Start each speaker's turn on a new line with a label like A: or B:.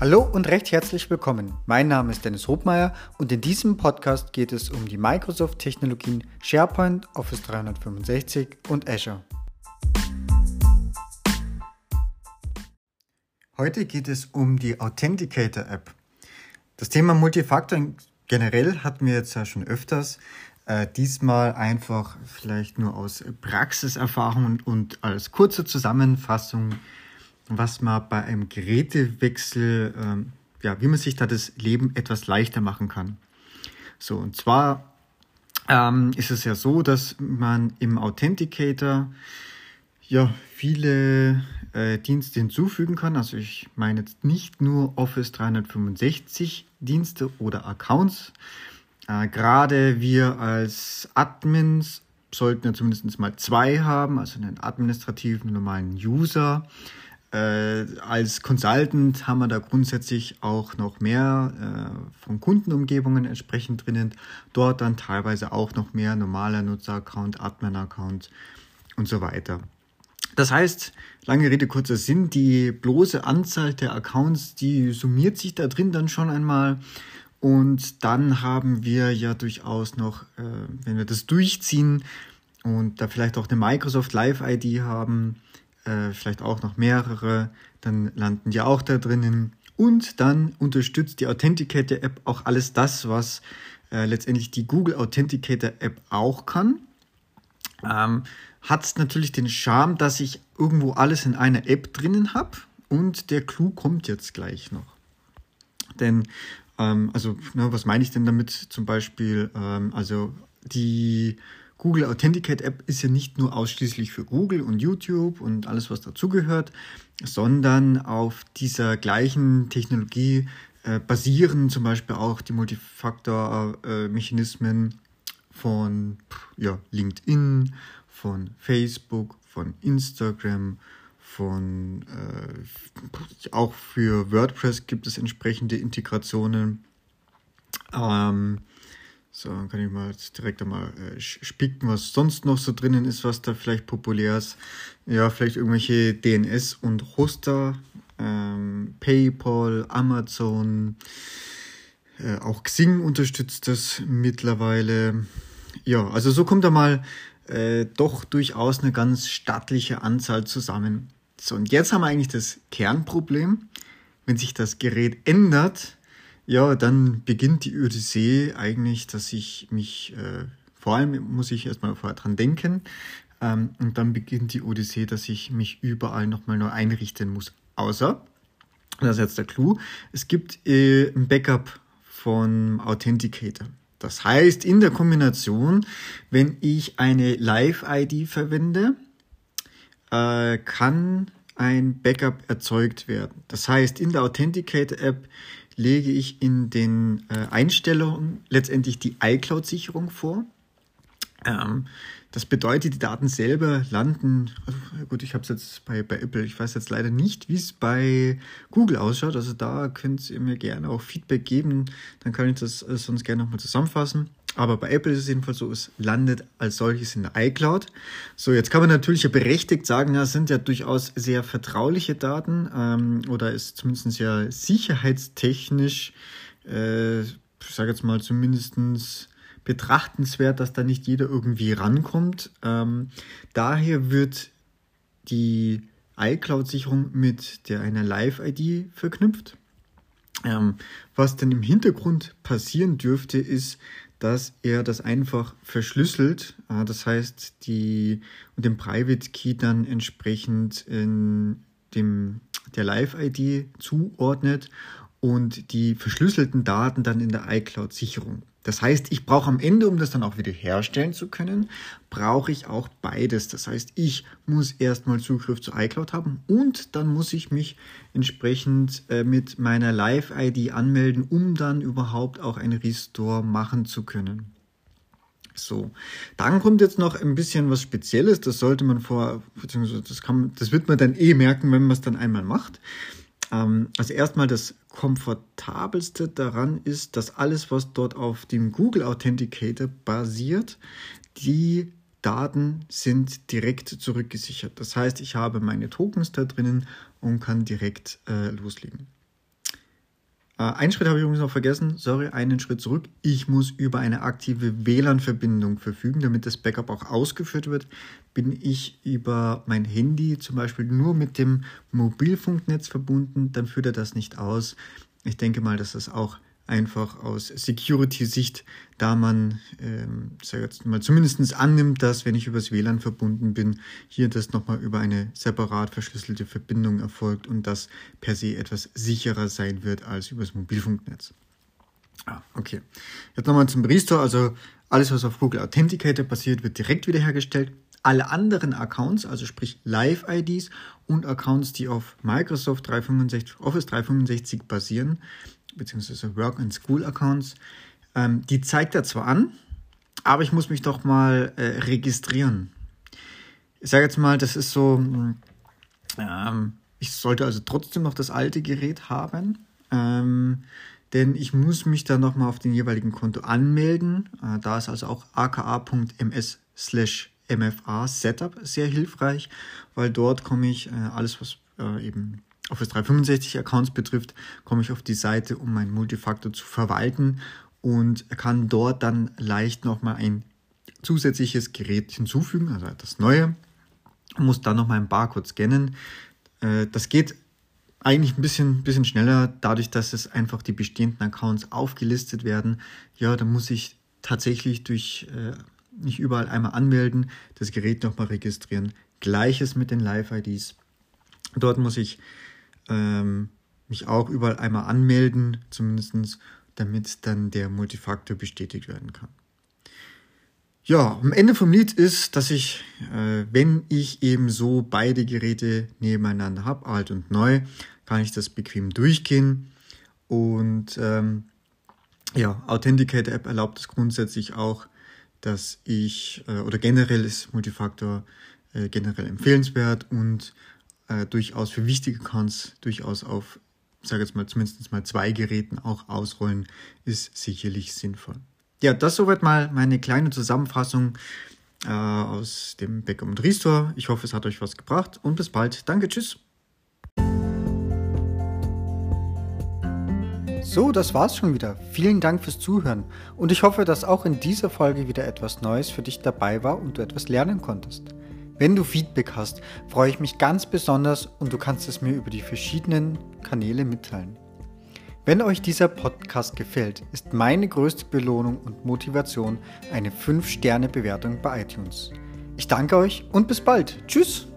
A: Hallo und recht herzlich willkommen. Mein Name ist Dennis Hobmeier und in diesem Podcast geht es um die Microsoft-Technologien SharePoint, Office 365 und Azure. Heute geht es um die Authenticator-App. Das Thema Multifaktor generell hatten wir jetzt ja schon öfters. Äh, diesmal einfach vielleicht nur aus Praxiserfahrung und als kurze Zusammenfassung was man bei einem Gerätewechsel, ähm, ja, wie man sich da das Leben etwas leichter machen kann. So, und zwar ähm, ist es ja so, dass man im Authenticator ja viele äh, Dienste hinzufügen kann. Also ich meine jetzt nicht nur Office 365 Dienste oder Accounts. Äh, Gerade wir als Admins sollten ja zumindest mal zwei haben, also einen administrativen normalen User äh, als Consultant haben wir da grundsätzlich auch noch mehr äh, von Kundenumgebungen entsprechend drinnen. Dort dann teilweise auch noch mehr normaler Nutzeraccount, Admin-Account und so weiter. Das heißt, lange Rede, kurzer Sinn, die bloße Anzahl der Accounts, die summiert sich da drin dann schon einmal. Und dann haben wir ja durchaus noch, äh, wenn wir das durchziehen und da vielleicht auch eine Microsoft Live ID haben, äh, vielleicht auch noch mehrere, dann landen die auch da drinnen. Und dann unterstützt die Authenticator App auch alles das, was äh, letztendlich die Google Authenticator App auch kann. Ähm, hat natürlich den Charme, dass ich irgendwo alles in einer App drinnen habe. Und der Clou kommt jetzt gleich noch. Denn, ähm, also, na, was meine ich denn damit? Zum Beispiel, ähm, also die Google Authenticate App ist ja nicht nur ausschließlich für Google und YouTube und alles, was dazugehört, sondern auf dieser gleichen Technologie äh, basieren zum Beispiel auch die Multifaktor-Mechanismen von ja, LinkedIn, von Facebook, von Instagram, von äh, auch für WordPress gibt es entsprechende Integrationen. Ähm, so, dann kann ich mal direkt einmal äh, spicken, was sonst noch so drinnen ist, was da vielleicht populär ist. Ja, vielleicht irgendwelche DNS und Hoster, ähm, PayPal, Amazon, äh, auch Xing unterstützt das mittlerweile. Ja, also so kommt da mal äh, doch durchaus eine ganz stattliche Anzahl zusammen. So, und jetzt haben wir eigentlich das Kernproblem. Wenn sich das Gerät ändert, ja, dann beginnt die Odyssee eigentlich, dass ich mich, äh, vor allem muss ich erstmal vorher dran denken, ähm, und dann beginnt die Odyssee, dass ich mich überall nochmal neu einrichten muss. Außer, das ist jetzt der Clou, es gibt äh, ein Backup von Authenticator. Das heißt, in der Kombination, wenn ich eine Live-ID verwende, äh, kann ein Backup erzeugt werden. Das heißt, in der Authenticator-App lege ich in den äh, Einstellungen letztendlich die iCloud-Sicherung vor. Ähm, das bedeutet, die Daten selber landen, also gut, ich habe es jetzt bei, bei Apple, ich weiß jetzt leider nicht, wie es bei Google ausschaut. Also da könnt ihr mir gerne auch Feedback geben, dann kann ich das äh, sonst gerne nochmal zusammenfassen. Aber bei Apple ist es jedenfalls so, es landet als solches in der iCloud. So, jetzt kann man natürlich ja berechtigt sagen, ja, sind ja durchaus sehr vertrauliche Daten ähm, oder ist zumindest ja sicherheitstechnisch, äh, ich sage jetzt mal zumindestens betrachtenswert, dass da nicht jeder irgendwie rankommt. Ähm, daher wird die iCloud-Sicherung mit der einer Live-ID verknüpft. Ähm, was dann im Hintergrund passieren dürfte, ist, dass er das einfach verschlüsselt. Das heißt, die und den Private Key dann entsprechend in dem der Live-ID zuordnet und die verschlüsselten Daten dann in der iCloud-Sicherung. Das heißt, ich brauche am Ende, um das dann auch wieder herstellen zu können, brauche ich auch beides. Das heißt, ich muss erstmal Zugriff zu iCloud haben und dann muss ich mich entsprechend äh, mit meiner Live-ID anmelden, um dann überhaupt auch ein Restore machen zu können. So, dann kommt jetzt noch ein bisschen was Spezielles. Das sollte man vor, beziehungsweise das kann, das wird man dann eh merken, wenn man es dann einmal macht. Ähm, also erstmal das komfortabelste daran ist, dass alles, was dort auf dem Google Authenticator basiert, die Daten sind direkt zurückgesichert. Das heißt, ich habe meine Tokens da drinnen und kann direkt äh, loslegen. Äh, einen Schritt habe ich übrigens noch vergessen. Sorry, einen Schritt zurück. Ich muss über eine aktive WLAN-Verbindung verfügen, damit das Backup auch ausgeführt wird. Bin ich über mein Handy zum Beispiel nur mit dem Mobilfunknetz verbunden, dann führt er das nicht aus. Ich denke mal, dass das auch einfach aus Security-Sicht, da man, ähm, sag jetzt mal, zumindest annimmt, dass, wenn ich übers WLAN verbunden bin, hier das nochmal über eine separat verschlüsselte Verbindung erfolgt und das per se etwas sicherer sein wird als übers Mobilfunknetz. Ah, okay. Jetzt nochmal zum Restore. Also alles, was auf Google Authenticator passiert, wird direkt wiederhergestellt. Alle anderen Accounts, also sprich Live-IDs und Accounts, die auf Microsoft 365, Office 365 basieren, beziehungsweise Work and School Accounts. Ähm, die zeigt er zwar an, aber ich muss mich doch mal äh, registrieren. Ich sage jetzt mal, das ist so, ähm, ich sollte also trotzdem noch das alte Gerät haben, ähm, denn ich muss mich dann nochmal auf den jeweiligen Konto anmelden. Äh, da ist also auch aka.ms slash MFA Setup sehr hilfreich, weil dort komme ich äh, alles, was äh, eben Office 365 Accounts betrifft, komme ich auf die Seite, um meinen Multifaktor zu verwalten und kann dort dann leicht nochmal ein zusätzliches Gerät hinzufügen, also das neue, muss dann nochmal ein Barcode scannen. Äh, das geht eigentlich ein bisschen, bisschen schneller, dadurch, dass es einfach die bestehenden Accounts aufgelistet werden. Ja, da muss ich tatsächlich durch äh, nicht überall einmal anmelden, das Gerät nochmal registrieren. Gleiches mit den Live-IDs. Dort muss ich ähm, mich auch überall einmal anmelden, zumindest damit dann der Multifaktor bestätigt werden kann. Ja, am Ende vom Lied ist, dass ich, äh, wenn ich eben so beide Geräte nebeneinander habe, alt und neu, kann ich das bequem durchgehen. Und ähm, ja, Authenticator App erlaubt es grundsätzlich auch, dass ich, äh, oder generell ist Multifaktor äh, generell empfehlenswert und äh, durchaus für wichtige Accounts durchaus auf, sage jetzt mal, zumindest mal zwei Geräten auch ausrollen, ist sicherlich sinnvoll. Ja, das soweit mal meine kleine Zusammenfassung äh, aus dem Backup und Restore. Ich hoffe, es hat euch was gebracht und bis bald. Danke, tschüss. So, das war's schon wieder. Vielen Dank fürs Zuhören und ich hoffe, dass auch in dieser Folge wieder etwas Neues für dich dabei war und du etwas lernen konntest. Wenn du Feedback hast, freue ich mich ganz besonders und du kannst es mir über die verschiedenen Kanäle mitteilen. Wenn euch dieser Podcast gefällt, ist meine größte Belohnung und Motivation eine 5-Sterne-Bewertung bei iTunes. Ich danke euch und bis bald. Tschüss!